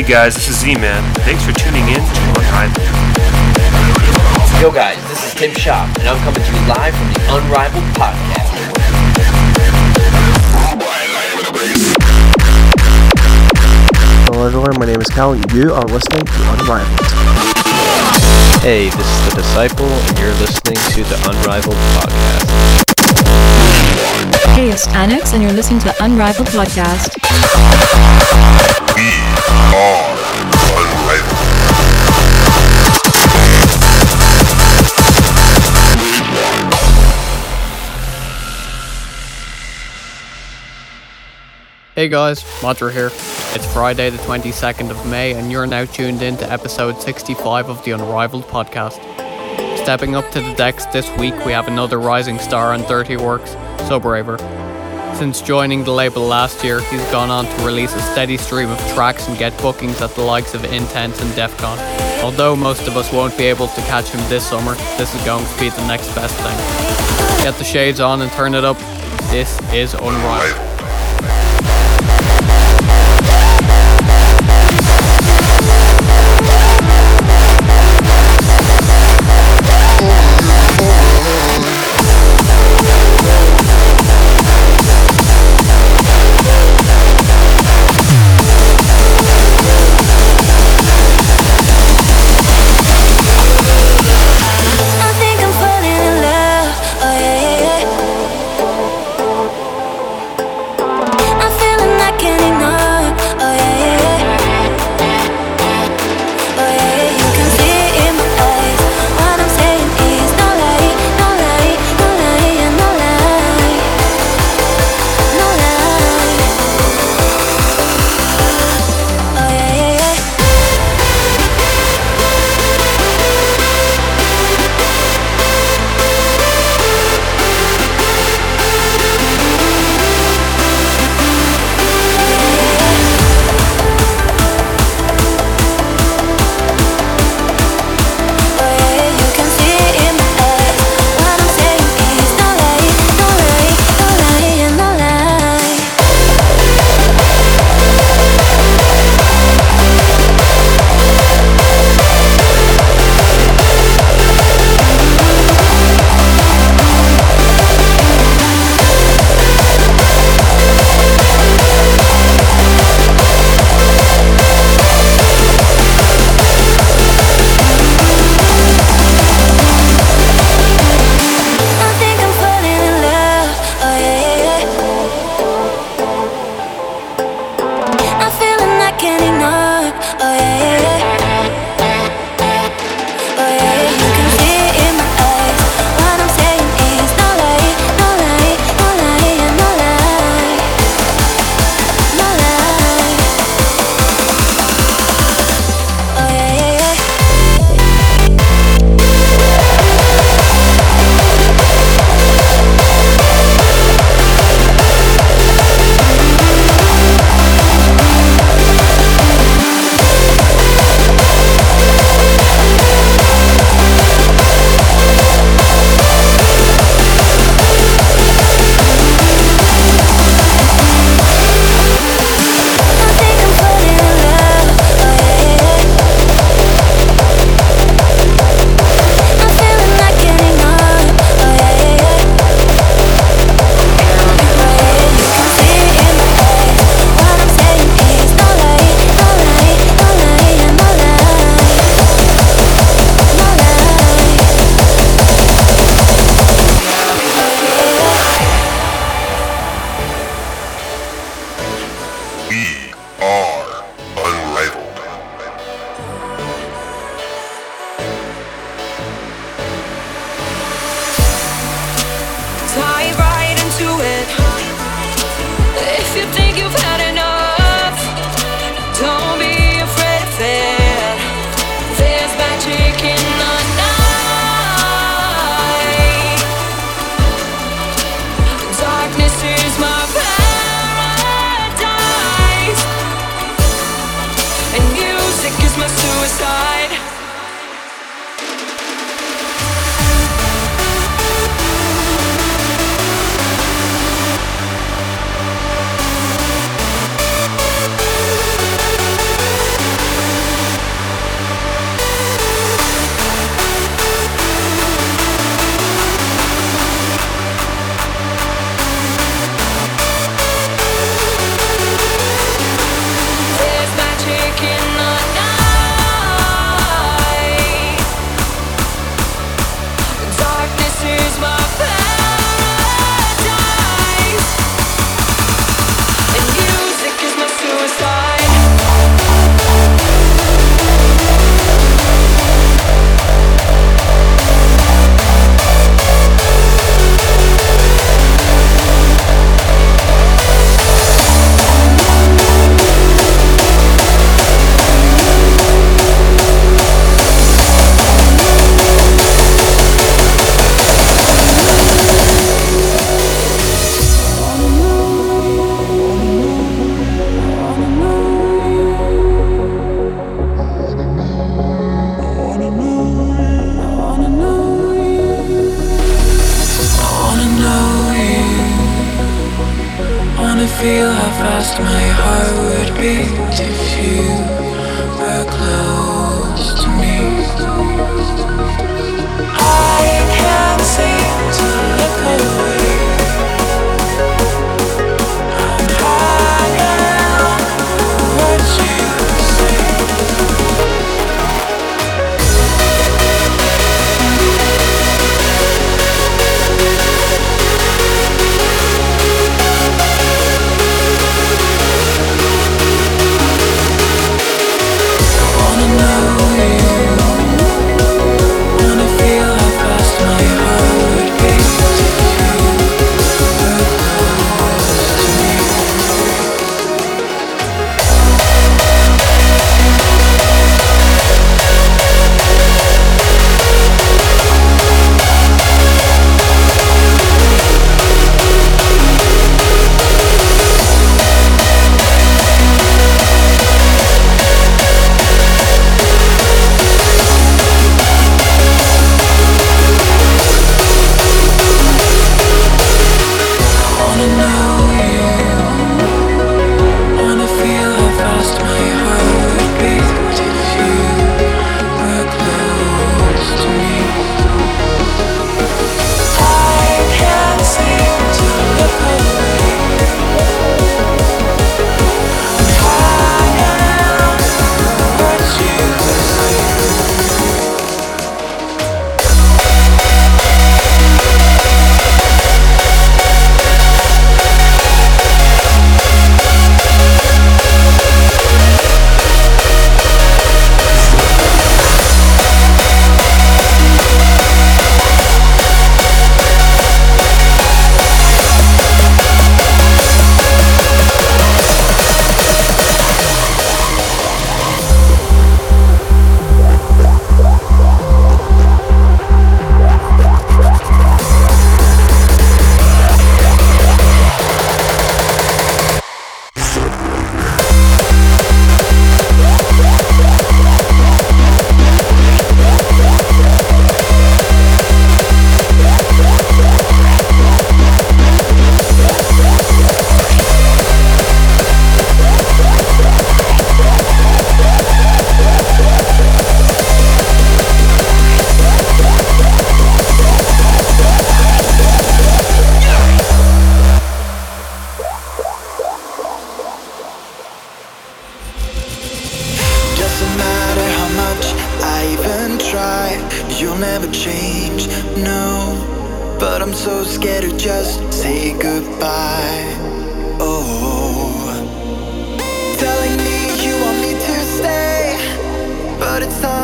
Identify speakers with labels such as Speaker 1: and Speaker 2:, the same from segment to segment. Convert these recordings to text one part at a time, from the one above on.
Speaker 1: Hey guys, this is Z-Man. Thanks for tuning in to Unrivaled.
Speaker 2: Yo guys, this is Tim Shop, and I'm coming to you live from the Unrivaled Podcast.
Speaker 3: Hello everyone, my name is Cal, and you are listening to Unrivaled.
Speaker 4: Hey, this is The Disciple, and you're listening to the Unrivaled Podcast.
Speaker 5: Hey, it's Annex, and you're listening to the Unrivaled Podcast.
Speaker 6: Hey guys, Madra here. It's Friday the 22nd of May and you're now tuned in to episode 65 of the Unrivaled podcast. Stepping up to the decks this week we have another rising star on Dirty Workz, Subraver. Since joining the label last year, he's gone on to release a steady stream of tracks and get bookings at the likes of Intents and Defqon. Although most of us won't be able to catch him this summer, this is going to be the next best thing. Get the shades on and turn it up. This is Unrivaled.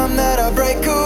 Speaker 7: Time that I break away.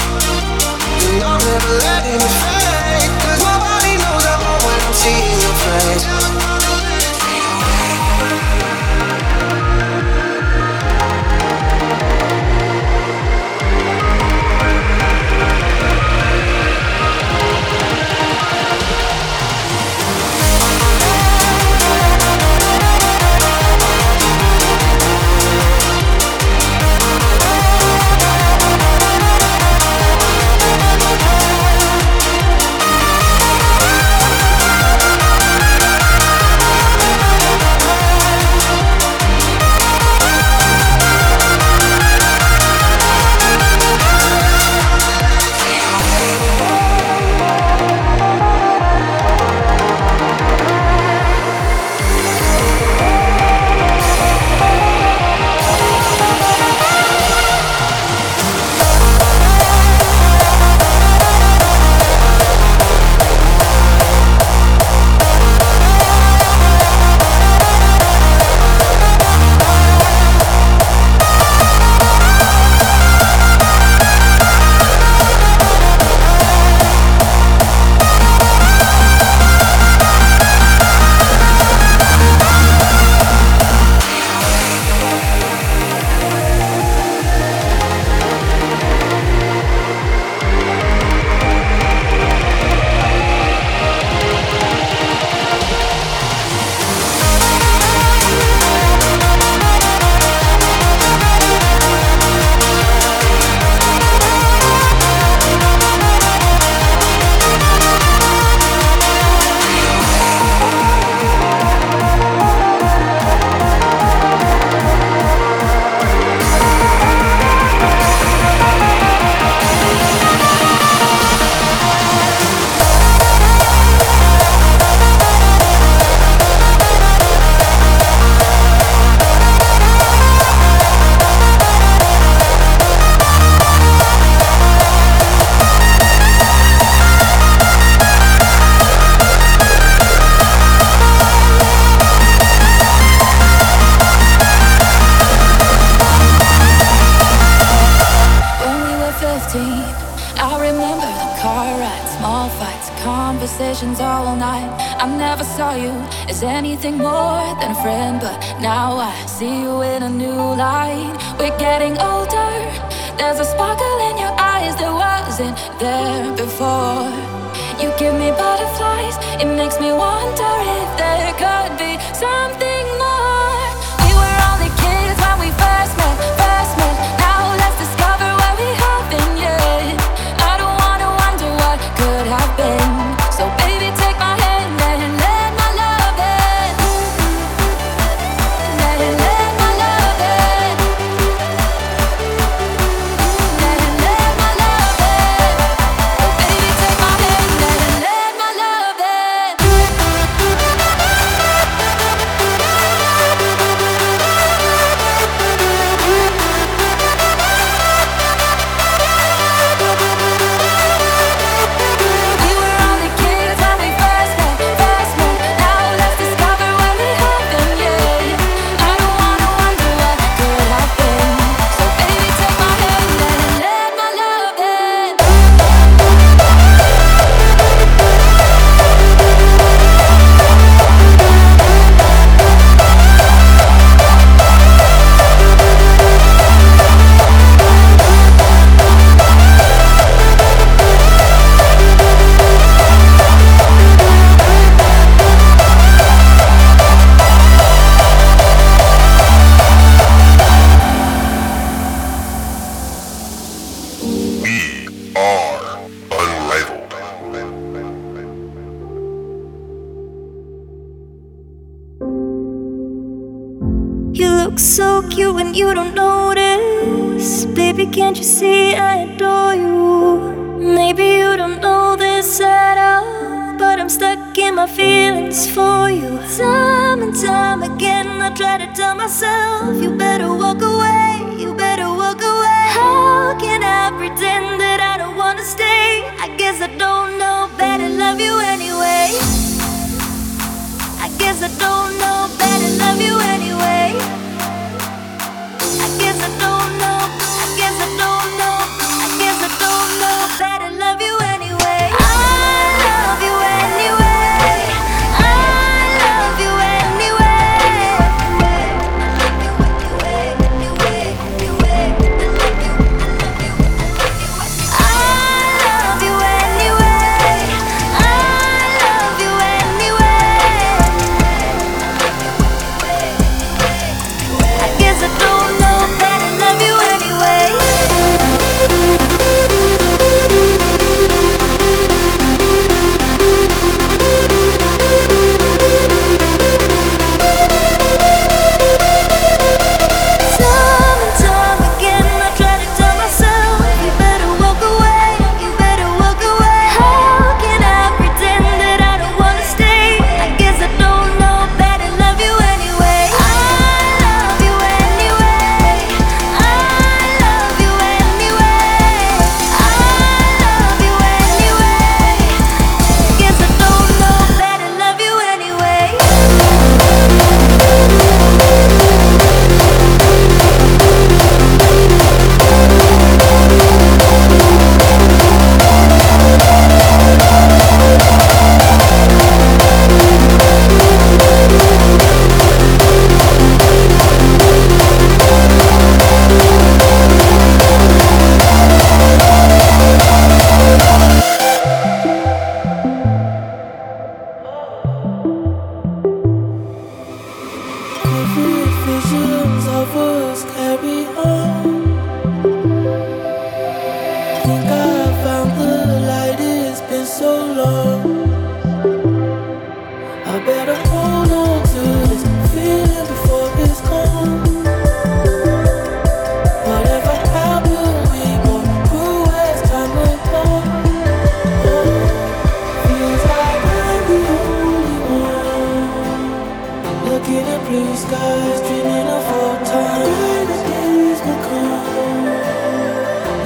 Speaker 7: don't ever let it
Speaker 8: fade. Cause nobody knows I'm home when I'm seeing your face.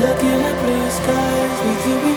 Speaker 9: Looking at blue skies, dreaming of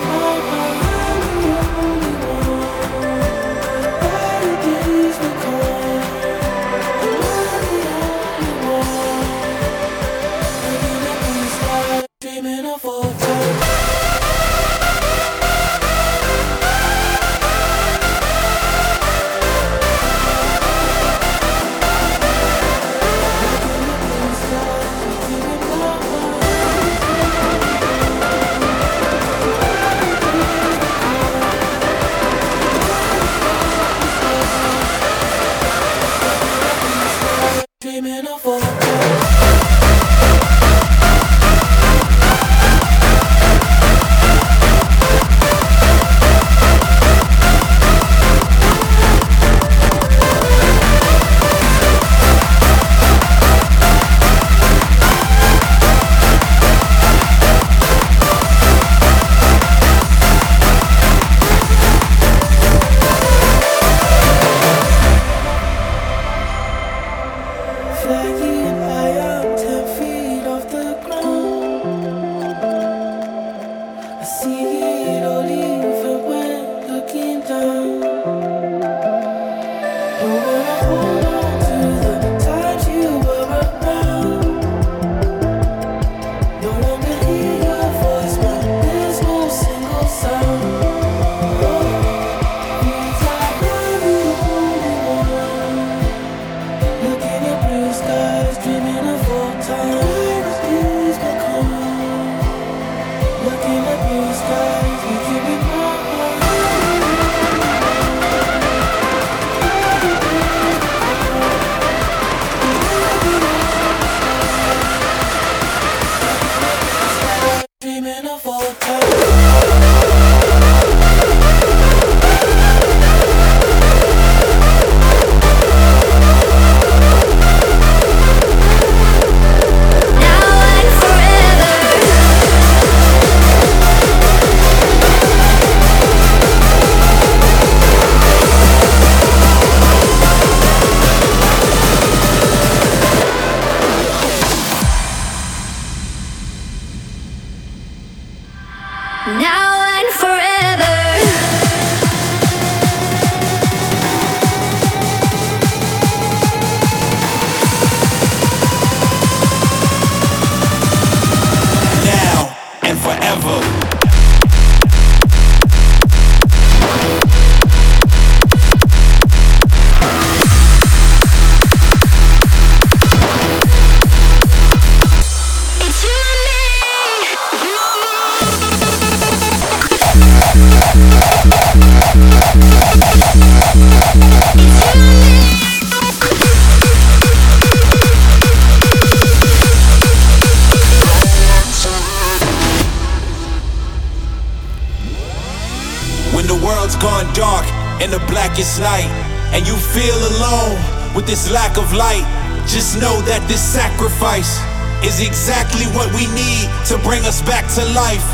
Speaker 10: to life.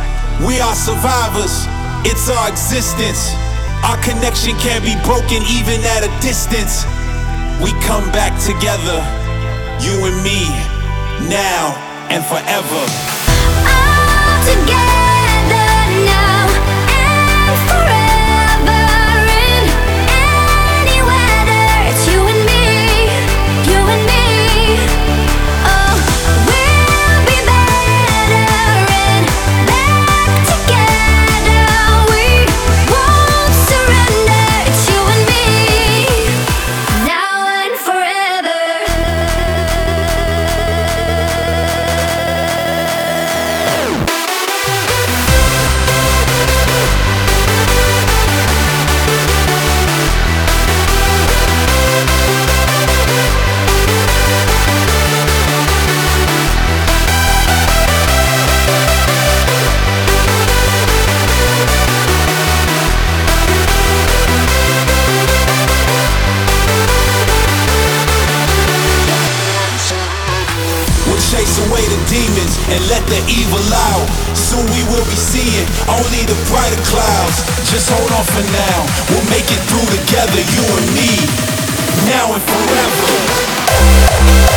Speaker 10: We are survivors. It's our existence. Our connection can't be broken even at a distance. We come back together, you and me, now and forever.
Speaker 6: All together. and
Speaker 10: let the evil out. Soon we will be seeing only the brighter clouds. Just hold on for now, we'll make it through together, you and me, now and forever.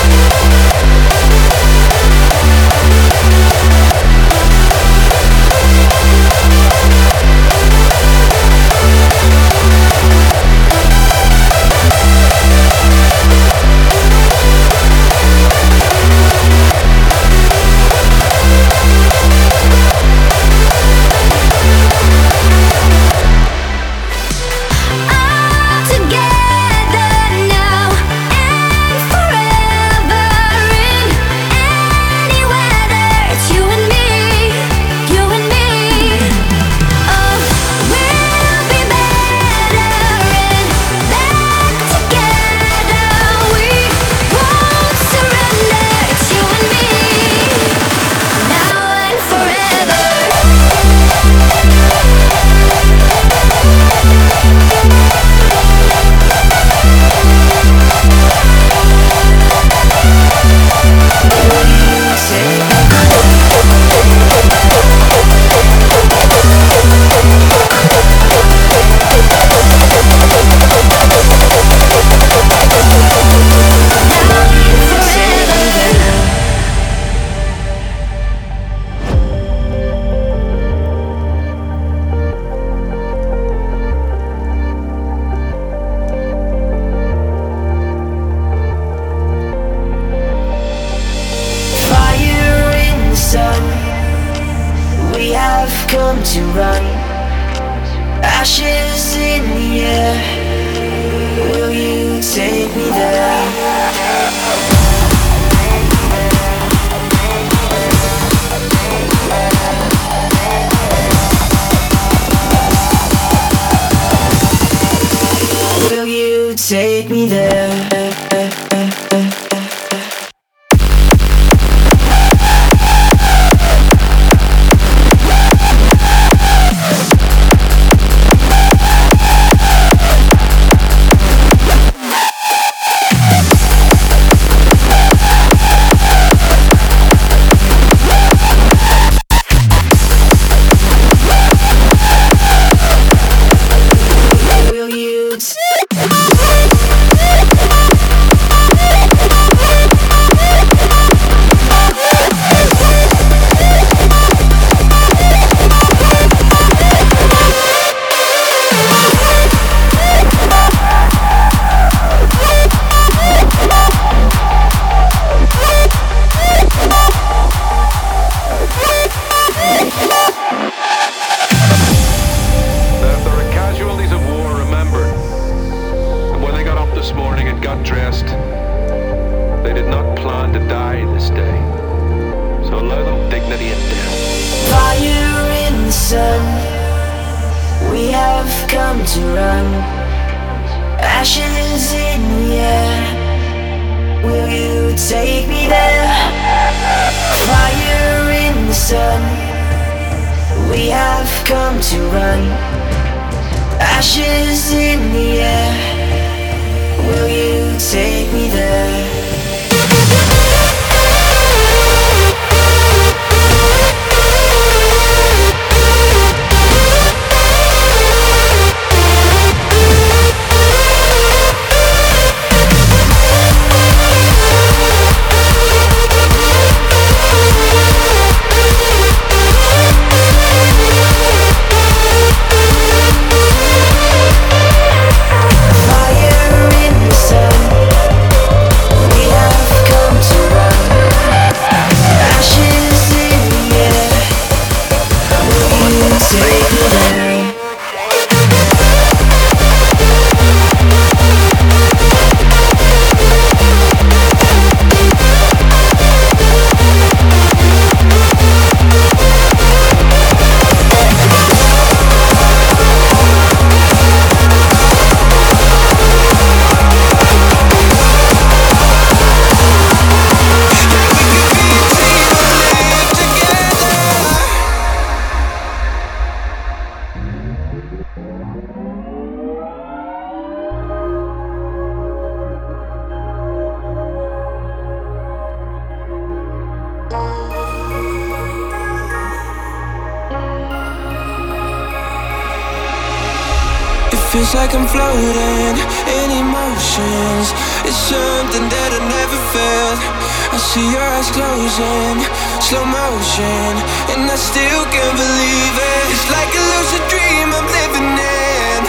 Speaker 11: see your eyes closing, slow motion, and I still can't believe it. It's like a lucid dream I'm living in,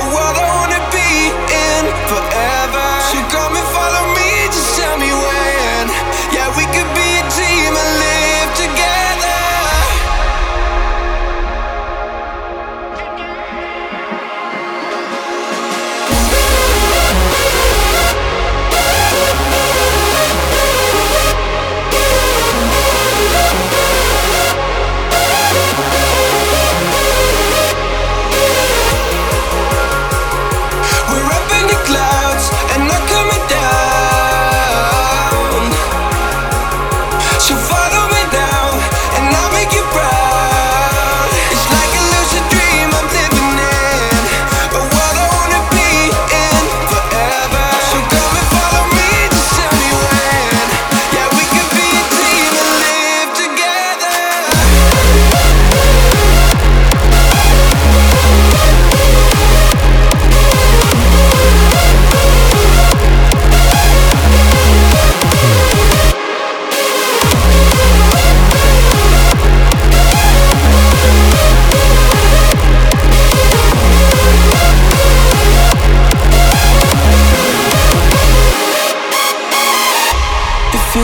Speaker 11: a world.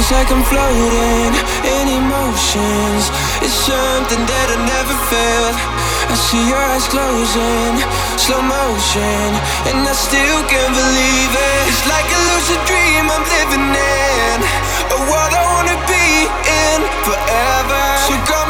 Speaker 11: Feels like I'm floating in emotions. It's something that I never felt. I see your eyes closing, slow motion, and I still can't believe it. It's like a lucid dream I'm living in, a world I wanna be in forever. So
Speaker 8: go.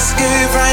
Speaker 8: Escape
Speaker 12: from